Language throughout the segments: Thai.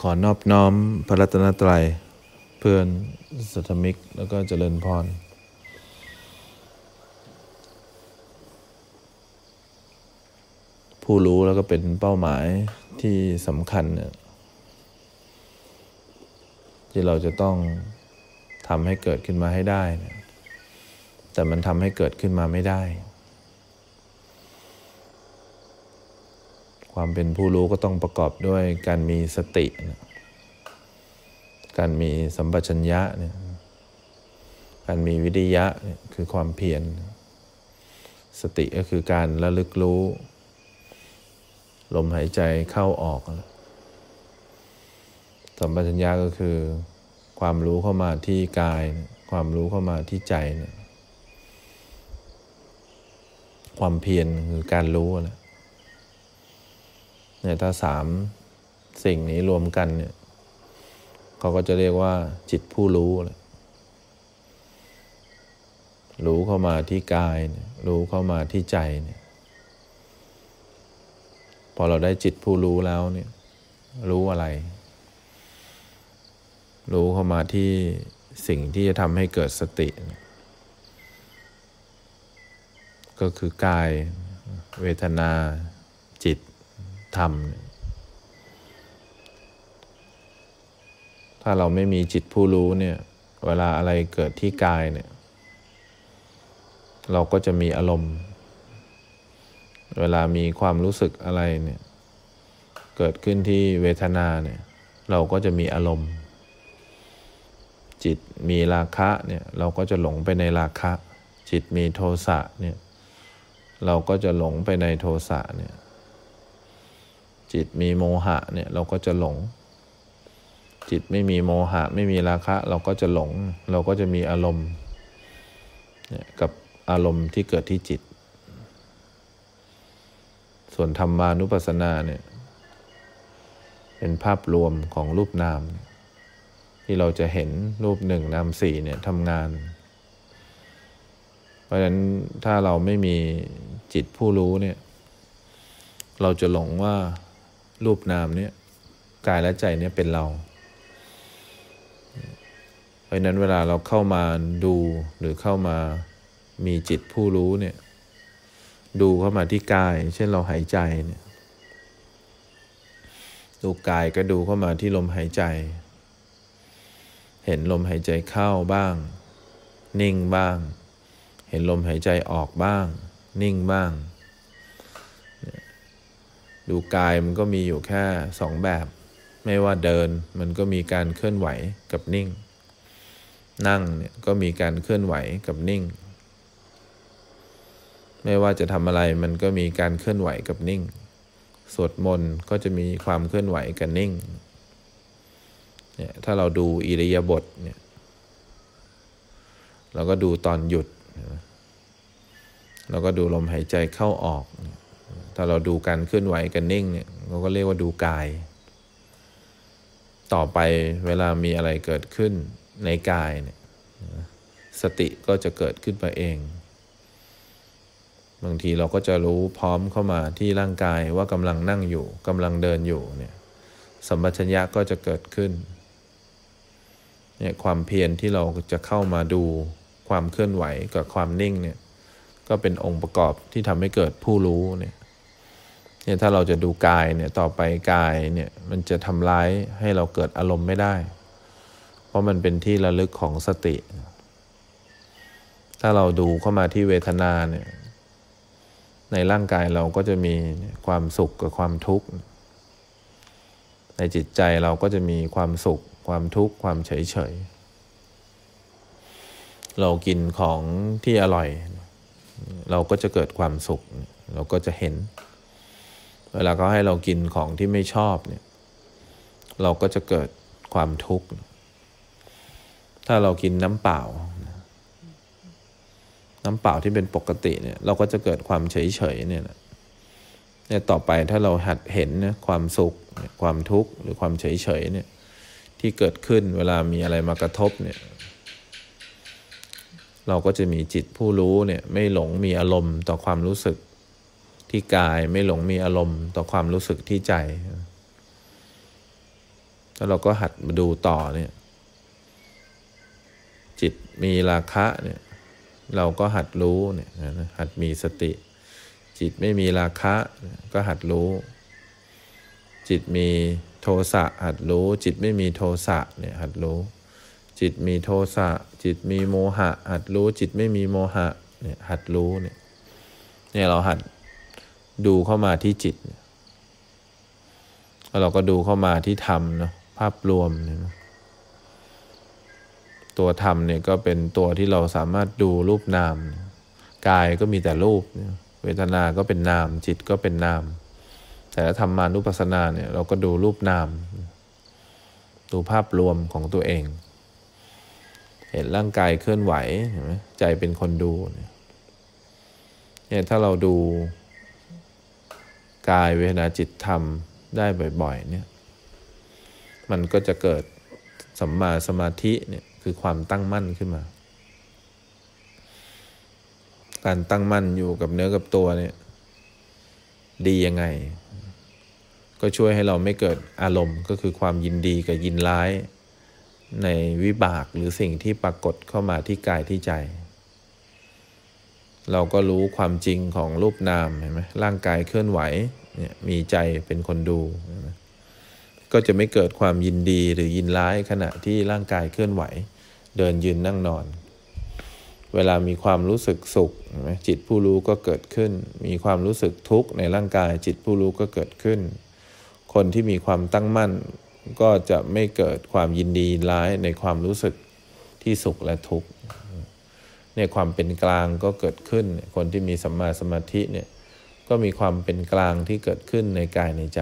ขอนอบน้อมพระรัตนตรัย เพื่อนสัทมิก แล้วก็เจริญพร ผู้รู้แล้วก็เป็นเป้าหมายที่สำคัญเนี่ยที่เราจะต้องทำให้เกิดขึ้นมาให้ได้ แต่มันทำให้เกิดขึ้นมาไม่ได้ ความเป็นผู้รู้ก็ต้องประกอบด้วยการมีสตินะการมีสัมปชัญญะเนี่ยการมีวิทยะเนี่ยคือความเพียรสติก็คือการระลึกรู้ ลมหายใจเข้าออก สัมปชัญญะก็คือ ความรู้เข้ามาที่กาย ความรู้เข้ามาที่ใจเนี่ยความเพียรคือการรู้แหละ เนี่ยถ้าสามสิ่งนี้รวมกันเนี่ยเขาก็จะเรียกว่าจิตผู้รู้เลยรู้เข้ามาที่กายยรู้เข้ามาที่ใจเนี่ยพอเราได้จิตผู้รู้แล้วเนี่ยรู้อะไร รู้เข้ามาที่สิ่งที่จะทำให้เกิดสติ ก็คือกาย เวทนาจิต ธรรม ถ้าเราไม่มีจิตผู้รู้เนี่ย เวลาอะไรเกิดที่กายเนี่ย เราก็จะมีอารมณ์ เวลามีความรู้สึกอะไรเนี่ย เกิดขึ้นที่เวทนาเนี่ย เราก็จะมีอารมณ์ จิตมีราคะเนี่ย เราก็จะหลงไปในราคะ จิตมีโทสะเนี่ย เราก็จะหลงไปในโทสะเนี่ย จิตมีโมหะเนี่ยเราก็จะหลง จิตไม่มีโมหะ ไม่มีราคะ เราก็จะหลง เราก็จะมีอารมณ์เนี่ยกับอารมณ์ที่เกิดที่จิต ส่วนธรรมานุปัสสนาเนี่ยเป็นภาพรวมของรูปนาม ที่เราจะเห็นรูปหนึ่งนามสี่เนี่ยทำงาน เพราะฉะนั้นถ้าเราไม่มีจิตผู้รู้เนี่ย เราจะหลงว่า รูปนามเนี่ยกายและใจเนี่ยเป็นเรา เพราะนั้นเวลาเราเข้ามาดูหรือเข้ามามีจิตผู้รู้เนี่ย ดูเข้ามาที่กาย เช่นเราหายใจเนี่ย ดูกายก็ดูเข้ามาที่ลมหายใจ เห็นลมหายใจเข้าบ้าง นิ่งบ้าง เห็นลมหายใจออกบ้าง นิ่งบ้าง ดูกายมันก็มีอยู่แค่สองแบบ ไม่ว่าเดินมันก็มีการเคลื่อนไหวกับนิ่ง นั่งเนี่ยก็มีการเคลื่อนไหวกับนิ่ง ไม่ว่าจะทำอะไรมันก็มีการเคลื่อนไหวกับนิ่ง สวดมนต์ก็จะมีความเคลื่อนไหวกับนิ่งเนี่ยถ้าเราดูอิริยาบถเนี่ยเราก็ดูตอนหยุดเราก็ดูลมหายใจเข้าออก ถ้าเราดูการเคลื่อนไหวกับนิ่งเนี่ยเราก็เรียกว่าดูกาย ต่อไปเวลามีอะไรเกิดขึ้นในกายเนี่ยสติก็จะเกิดขึ้นมาเอง บางทีเราก็จะรู้พร้อมเข้ามาที่ร่างกายว่ากำลังนั่งอยู่กำลังเดินอยู่เนี่ยสัมปชัญญะก็จะเกิดขึ้นเนี่ยความเพียรที่เราจะเข้ามาดูความเคลื่อนไหวกับความนิ่งเนี่ยก็เป็นองค์ประกอบที่ทำให้เกิดผู้รู้เนี่ย เนี่ยถ้าเราจะดูกายเนี่ยต่อไปกายเนี่ยมันจะทำร้ายให้เราเกิดอารมณ์ไม่ได้ เพราะมันเป็นที่ระลึกของสติ ถ้าเราดูเข้ามาที่เวทนาเนี่ยในร่างกายเราก็จะมีความสุขกับความทุกข์ ในจิตใจเราก็จะมีความสุข ความทุกข์ ความเฉยเฉยเรากินของที่อร่อย เราก็จะเกิดความสุข เราก็จะเห็น เวลาเขาให้เรากินของที่ไม่ชอบเนี่ย เราก็จะเกิดความทุกข์ ถ้าเรากินน้ำเปล่า น้ำเปล่าที่เป็นปกติเนี่ย เราก็จะเกิดความเฉยเฉยเนี่ยเนี่ยต่อไปถ้าเราหัดเห็นนี่ยความสุข ความทุกข์หรือความเฉยเฉยเนี่ย ที่เกิดขึ้นเวลามีอะไรมากระทบเนี่ย เราก็จะมีจิตผู้รู้เนี่ย ไม่หลงมีอารมณ์ต่อความรู้สึก ที่กายไม่หลงมีอารมณ์ต่อความรู้สึกที่ใจ แล้วเราก็หัดมาดูต่อเนี่ย จิตมีราคะเนี่ย เราก็หัดรู้เนี่ยหัดมีสติ จิตไม่มีราคะ ก็หัดรู้ จิตมีโทสะหัดรู้ จิตไม่มีโทสะเนี่ยหัดรู้ จิตมีโทสะ จิตมีโมหะ หัดรู้ จิตไม่มีโมหะเนี่ยหัดรู้เนี่ยเนี่ยเราหัด ดูเข้ามาที่จิตแล้วเราก็ดูเข้ามาที่ธรรมเนาะภาพรวมเนี่ยตัวธรรมเนี่ยก็เป็นตัวที่เราสามารถดูรูปนาม กายก็มีแต่รูป เวทนา ก็เป็นนาม จิตก็เป็นนาม แต่ถ้าทำมานุปัสสนาเนี่ยเราก็ดูรูปนาม ดูภาพรวมของตัวเอง เห็นร่างกายเคลื่อนไหวเห็นไหมใจเป็นคนดูเนี่ยถ้าเราดู กายเวทนาจิตธรรมได้บ่อยๆเนี่ยมันก็จะเกิดสัมมาสมาธิเนี่ยคือความตั้งมั่นขึ้นมา การตั้งมั่นอยู่กับเนื้อกับตัวเนี่ยดียังไง ก็ช่วยให้เราไม่เกิดอารมณ์ก็คือความยินดีกับยินร้าย ในวิบากหรือสิ่งที่ปรากฏเข้ามาที่กายที่ใจ เราก็รู้ความจริงของรูปนามเห็นไหมร่างกายเคลื่อนไหวเนี่ยมีใจเป็นคนดู ก็จะไม่เกิดความยินดีหรือยินร้ายขณะที่ร่างกายเคลื่อนไหว เดินยืนนั่งนอน เวลามีความรู้สึกสุขจิตผู้รู้ก็เกิดขึ้น มีความรู้สึกทุกข์ในร่างกายจิตผู้รู้ก็เกิดขึ้น คนที่มีความตั้งมั่น ก็จะไม่เกิดความยินดีร้ายในความรู้สึกที่สุขและทุกข์ ในความเป็นกลางก็เกิดขึ้น คนที่มีสัมมาสมาธิเนี่ยก็มีความเป็นกลางที่เกิดขึ้นในกายในใจ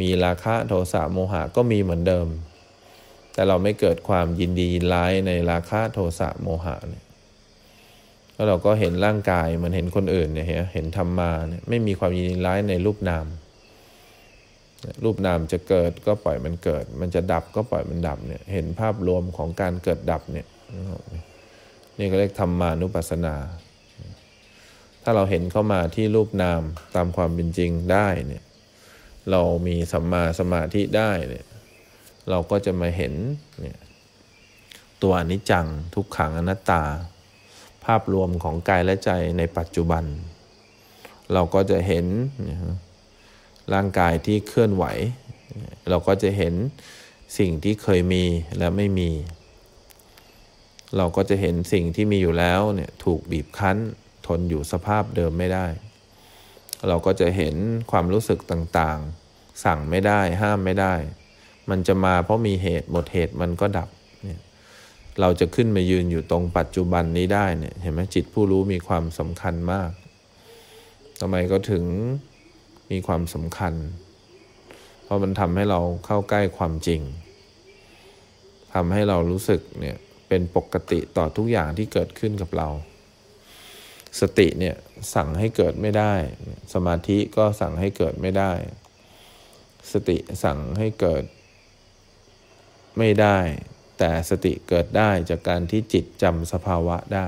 มีราคะโทสะโมหะก็มีเหมือนเดิม แต่เราไม่เกิดความยินดีร้ายในราคะโทสะโมหะเนี่ยแล้วเราก็เห็นร่างกายเหมือนเห็นคนอื่นเนี่ยเห็นธรรมาเนี่ยไม่มีความยินดีร้ายในรูปนาม รูปนามจะเกิดก็ปล่อยมันเกิด มันจะดับก็ปล่อยมันดับเนี่ยเห็นภาพรวมของการเกิดดับเนี่ย นี่ก็เรียกธรรมานุปัสสนา ถ้าเราเห็นเข้ามาที่รูปนามตามความเป็นจริงได้เนี่ย เรามีสัมมาสมาธิได้เนี่ย เราก็จะมาเห็นเนี่ยตัวอนิจจังทุกขังอนัตตา ภาพรวมของกายและใจในปัจจุบัน เราก็จะเห็นร่างกายที่เคลื่อนไหว เราก็จะเห็นสิ่งที่เคยมีและไม่มี เราก็จะเห็นสิ่งที่มีอยู่แล้วเนี่ยถูกบีบคั้น ทนอยู่สภาพเดิมไม่ได้ เราก็จะเห็นความรู้สึกต่างๆ สั่งไม่ได้ห้ามไม่ได้ มันจะมาเพราะมีเหตุหมดเหตุมันก็ดับเนี่ยเราจะขึ้นมายืนอยู่ตรงปัจจุบันนี้ได้เนี่ยเห็นไหมจิตผู้รู้มีความสำคัญมากทำไมก็ถึงมีความสำคัญ เพราะมันทำให้เราเข้าใกล้ความจริงทำให้เรารู้สึกเนี่ย เป็นปกติต่อทุกอย่างที่เกิดขึ้นกับเรา สติเนี่ยสั่งให้เกิดไม่ได้ สมาธิก็สั่งให้เกิดไม่ได้ สติสั่งให้เกิดไม่ได้ แต่สติเกิดได้จากการที่จิตจำสภาวะได้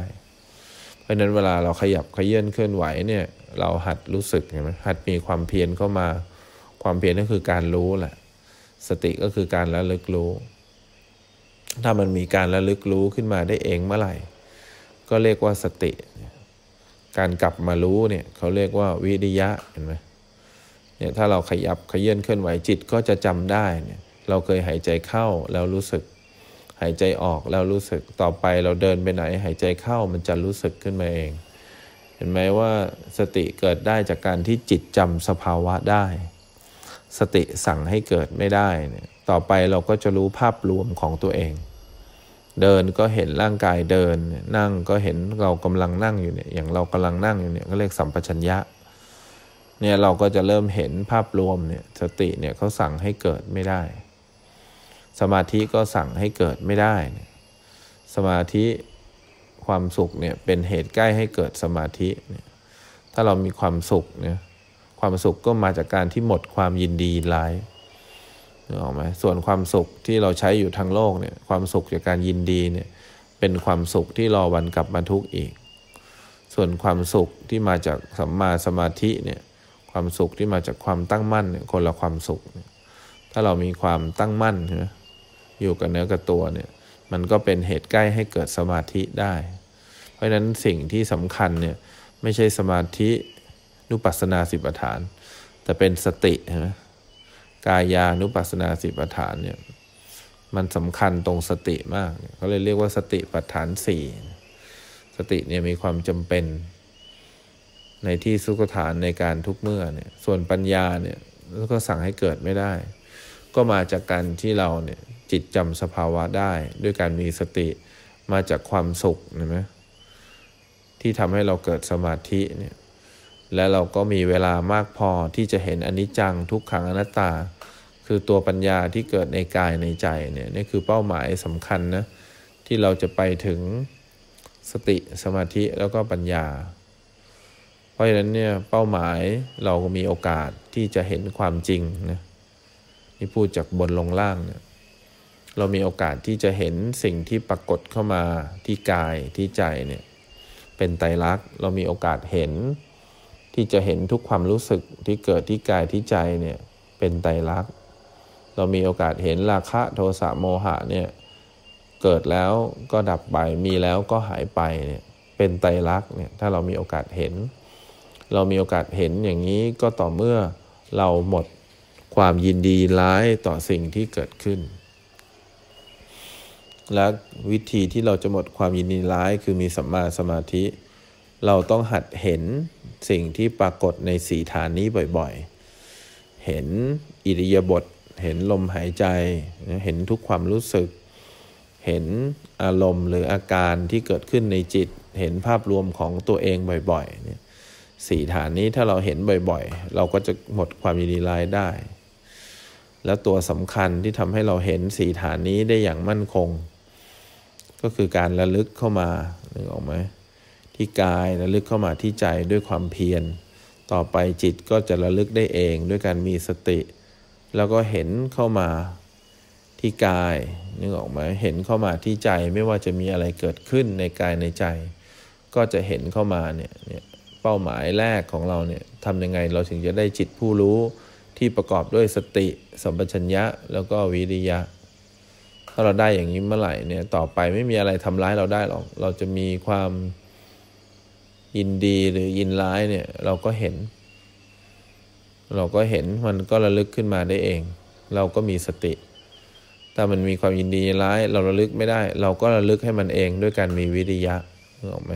เพราะนั้นเวลาเราขยับขยื่นเคลื่อนไหวเนี่ยเราหัดรู้สึกเห็นไหมหัดมีความเพียรเข้ามา ความเพียรก็คือการรู้แหละ สติก็คือการระลึกรู้ ถ้ามันมีการระลึกรู้ขึ้นมาได้เองเมื่อไหร่ ก็เรียกว่าสติ การกลับมารู้เนี่ยเขาเรียกว่าวิริยะเห็นไหมเนี่ยถ้าเราขยับขยื่นเคลื่อนไหวจิตก็จะจำได้เนี่ยเราเคยหายใจเข้าแล้วรู้สึก หายใจออกแล้วรู้สึกต่อไปเราเดินไปไหน หายใจเข้ามันจะรู้สึกขึ้นมาเอง เห็นไหมว่าสติเกิดได้จากการที่จิตจำสภาวะได้ สติสั่งให้เกิดไม่ได้เนี่ยต่อไปเราก็จะรู้ภาพรวมของตัวเอง เดินก็เห็นร่างกายเดิน นั่งก็เห็นเรากำลังนั่งอยู่เนี่ยอย่างเรากำลังนั่งอยู่เนี่ยก็เรียกสัมปชัญญะเนี่ยเราก็จะเริ่มเห็นภาพรวมเนี่ยสติเนี่ยเขาสั่งให้เกิดไม่ได้ สมาธิก็สั่งให้เกิดไม่ได้ สมาธิความสุขเนี่ยเป็นเหตุใกล้ให้เกิดสมาธิเนี่ยถ้าเรามีความสุขเนี่ยความสุขก็มาจากการที่หมดความยินดีร้าย นึกออกไหมส่วนความสุขที่เราใช้อยู่ทางโลกเนี่ยความสุขจากการยินดีเนี่ยเป็นความสุขที่รอวันกลับมาทุกข์อีก ส่วนความสุขที่มาจากสัมมาสมาธิเนี่ยความสุขที่มาจากความตั้งมั่นเนี่ยคนละความสุข ถ้าเรามีความตั้งมั่นใช่ไหมอยู่กับเนื้อกับตัวเนี่ยมันก็เป็นเหตุใกล้ให้เกิดสมาธิได้ เพราะฉะนั้นสิ่งที่สำคัญเนี่ยไม่ใช่สมาธินุปัสสนาสิบฐาน แต่เป็นสติใช่ไหม กายานุปัสสนาสิบฐานเนี่ยมันสำคัญตรงสติมากเขาเลยเรียกว่าสติปัฏฐานสี่สติเนี่ยมีความจำเป็น ในที่สุขฐานในการทุกเมื่อเนี่ยส่วนปัญญาเนี่ยก็สั่งให้เกิดไม่ได้ ก็มาจากการที่เราเนี่ยจิตจำสภาวะได้ ด้วยการมีสติมาจากความสุขเห็นไหมที่ทำให้เราเกิดสมาธิเนี่ยและเราก็มีเวลามากพอที่จะเห็นอนิจจังทุกขังอนัตตา คือตัวปัญญาที่เกิดในกายในใจเนี่ยนี่คือเป้าหมายสำคัญนะที่เราจะไปถึงสติสมาธิแล้วก็ปัญญา เพราะฉะนั้นเนี่ยเป้าหมายเราก็มีโอกาสที่จะเห็นความจริงนะนี่พูดจากบนลงล่างเนี่ยเรามีโอกาสที่จะเห็นสิ่งที่ปรากฏเข้ามาที่กายที่ใจเนี่ยเป็นไตรลักษณ์เรามีโอกาสเห็น ที่จะเห็นทุกความรู้สึกที่เกิดที่กายที่ใจเนี่ยเป็นไตรลักษณ์ เรามีโอกาสเห็นราคะโทสะโมหะเนี่ยเกิดแล้วก็ดับไปมีแล้วก็หายไปเนี่ยเป็นไตรลักษณ์เนี่ยถ้าเรามีโอกาสเห็น เรามีโอกาสเห็นอย่างนี้ก็ต่อเมื่อเราหมดความยินดีร้ายต่อสิ่งที่เกิดขึ้น และวิธีที่เราจะหมดความยินดีร้ายคือมีสัมมาสมาธิ เราต้องหัดเห็นสิ่งที่ปรากฏในสีฐานนี้บ่อยๆ เห็นอิริยาบถ เห็นลมหายใจ เห็นทุกความรู้สึก เห็นอารมณ์หรืออาการที่เกิดขึ้นในจิต เห็นภาพรวมของตัวเองบ่อยๆเนี่ยสี่ฐานนี้ถ้าเราเห็นบ่อยๆ เราก็จะหมดความยินดีร้ายได้ แล้วตัวสำคัญที่ทำให้เราเห็นสี่ฐานนี้ได้อย่างมั่นคง ก็คือการระลึกเข้ามานึกออกไหมที่กายระลึกเข้ามาที่ใจด้วยความเพียร ต่อไปจิตก็จะระลึกได้เองด้วยการมีสติ แล้วก็เห็นเข้ามาที่กายนึกออกไหมเห็นเข้ามาที่ใจไม่ว่าจะมีอะไรเกิดขึ้นในกายในใจ ก็จะเห็นเข้ามาเนี่ยเนี่ยเป้าหมายแรกของเราเนี่ยทำยังไงเราถึงจะได้จิตผู้รู้ที่ประกอบด้วยสติ สัมปชัญญะ แล้วก็วิริยะ ถ้าเราได้อย่างนี้เมื่อไหร่เนี่ยต่อไปไม่มีอะไรทำร้ายเราได้หรอกเราจะมีความยินดีหรือยินร้ายเนี่ยเราก็เห็น เราก็เห็นมันก็ระลึกขึ้นมาได้เอง เราก็มีสติ ถ้ามันมีความยินดีร้าย เราระลึกไม่ได้ เราก็ระลึกให้มันเองด้วยการมีวิริยะนึกออกไหม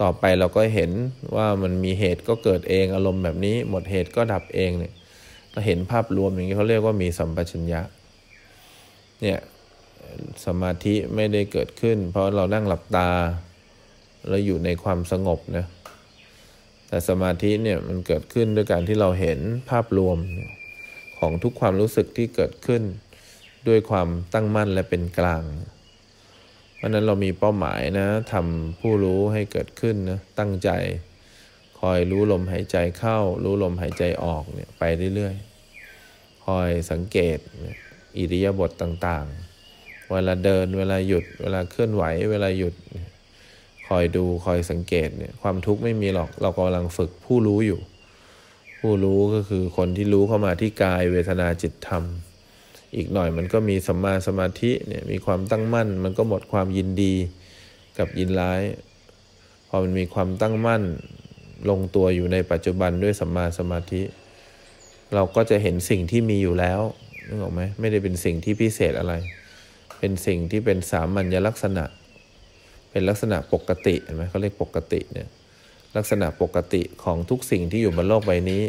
ต่อไปเราก็เห็นว่ามันมีเหตุก็เกิดเองอารมณ์แบบนี้ หมดเหตุก็ดับเองเนี่ยเราเห็นภาพรวมอย่างนี้เขาเรียกว่ามีสัมปชัญญะเนี่ยสมาธิไม่ได้เกิดขึ้น เพราะเรานั่งหลับตาเราอยู่ในความสงบนะ แต่สมาธิเนี่ยมันเกิดขึ้นด้วยการที่เราเห็นภาพรวมของทุกความรู้สึกที่เกิดขึ้น ด้วยความตั้งมั่นและเป็นกลาง เพราะนั้นเรามีเป้าหมายนะทำผู้รู้ให้เกิดขึ้นนะตั้งใจ คอยรู้ลมหายใจเข้า รู้ลมหายใจออกเนี่ยไปเรื่อยๆ คอยสังเกตอิริยาบถต่างๆ เวลาเดินเวลาหยุด เวลาเคลื่อนไหวเวลาหยุด คอยดูคอยสังเกตเนี่ยความทุกข์ไม่มีหรอกเรากำลังฝึกผู้รู้อยู่ ผู้รู้ก็คือคนที่รู้เข้ามาที่กายเวทนาจิตธรรม อีกหน่อยมันก็มีสัมมาสมาธิเนี่ยมีความตั้งมั่น มันก็หมดความยินดีกับยินร้าย พอมันมีความตั้งมั่นลงตัวอยู่ในปัจจุบันด้วยสัมมาสมาธิ เราก็จะเห็นสิ่งที่มีอยู่แล้วนึกออกไหมไม่ได้เป็นสิ่งที่พิเศษอะไร เป็นสิ่งที่เป็นสามัญลักษณะ เป็นลักษณะปกติเห็นไหมเขาเรียกปกติเนี่ยลักษณะปกติของทุกสิ่งที่อยู่บนโลกใบนี้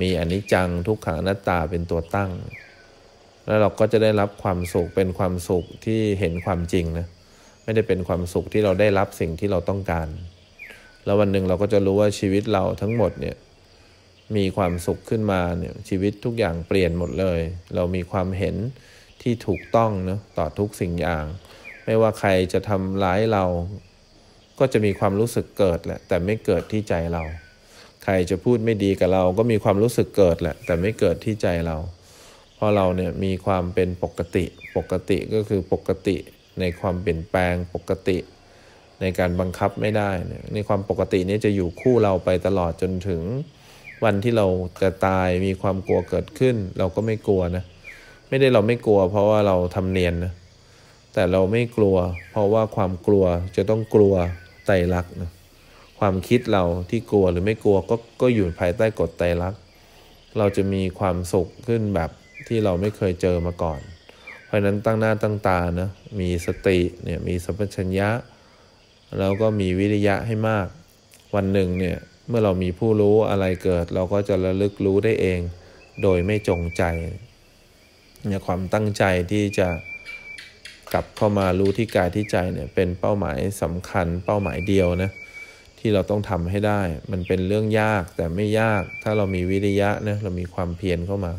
มีอนิจจังทุกขังอนัตตาเป็นตัวตั้ง แล้วเราก็จะได้รับความสุขเป็นความสุขที่เห็นความจริงนะไม่ได้เป็นความสุขที่เราได้รับสิ่งที่เราต้องการ แล้ววันหนึ่งเราก็จะรู้ว่าชีวิตเราทั้งหมดเนี่ยมีความสุขขึ้นมาเนี่ยชีวิตทุกอย่างเปลี่ยนหมดเลย เรามีความเห็นที่ถูกต้องเนะต่อทุกสิ่งอย่าง ไม่ว่าใครจะทำร้ายเรา ก็จะมีความรู้สึกเกิดแหละ แต่ไม่เกิดที่ใจเรา ใครจะพูดไม่ดีกับเรา ก็มีความรู้สึกเกิดแหละ แต่ไม่เกิดที่ใจเรา เพราะเราเนี่ยมีความเป็นปกติ ปกติก็คือปกติในความเปลี่ยนแปลงปกติ ในการบังคับไม่ได้ในความปกตินี้จะอยู่คู่เราไปตลอดจนถึงวันที่เราจะตายมีความกลัวเกิดขึ้น เราก็ไม่กลัวนะ ไม่ได้เราไม่กลัว เพราะว่าเราทำเนียนนะ แต่เราไม่กลัว เพราะว่าความกลัวจะต้องกลัวไตรลักษณ์นะความคิดเราที่กลัวหรือไม่กลัวก็ก็อยู่ภายใต้กฎไตรลักษณ์เราจะมีความสุขขึ้นแบบที่เราไม่เคยเจอมาก่อน เพราะนั้นตั้งหน้าตั้งตานะมีสติเนี่ยมีสัมปชัญญะ แล้วก็มีวิริยะให้มาก วันหนึ่งเนี่ยเมื่อเรามีผู้รู้อะไรเกิด เราก็จะระลึกรู้ได้เอง โดยไม่จงใจเนี่ยความตั้งใจที่จะ กลับเข้ามารู้ที่กายที่ใจเนี่ยเป็นเป้าหมายสำคัญเป้าหมายเดียวนะที่เราต้องทำให้ได้ มันเป็นเรื่องยากแต่ไม่ยาก ถ้าเรามีวิริยะนะเรามีความเพียรเข้ามา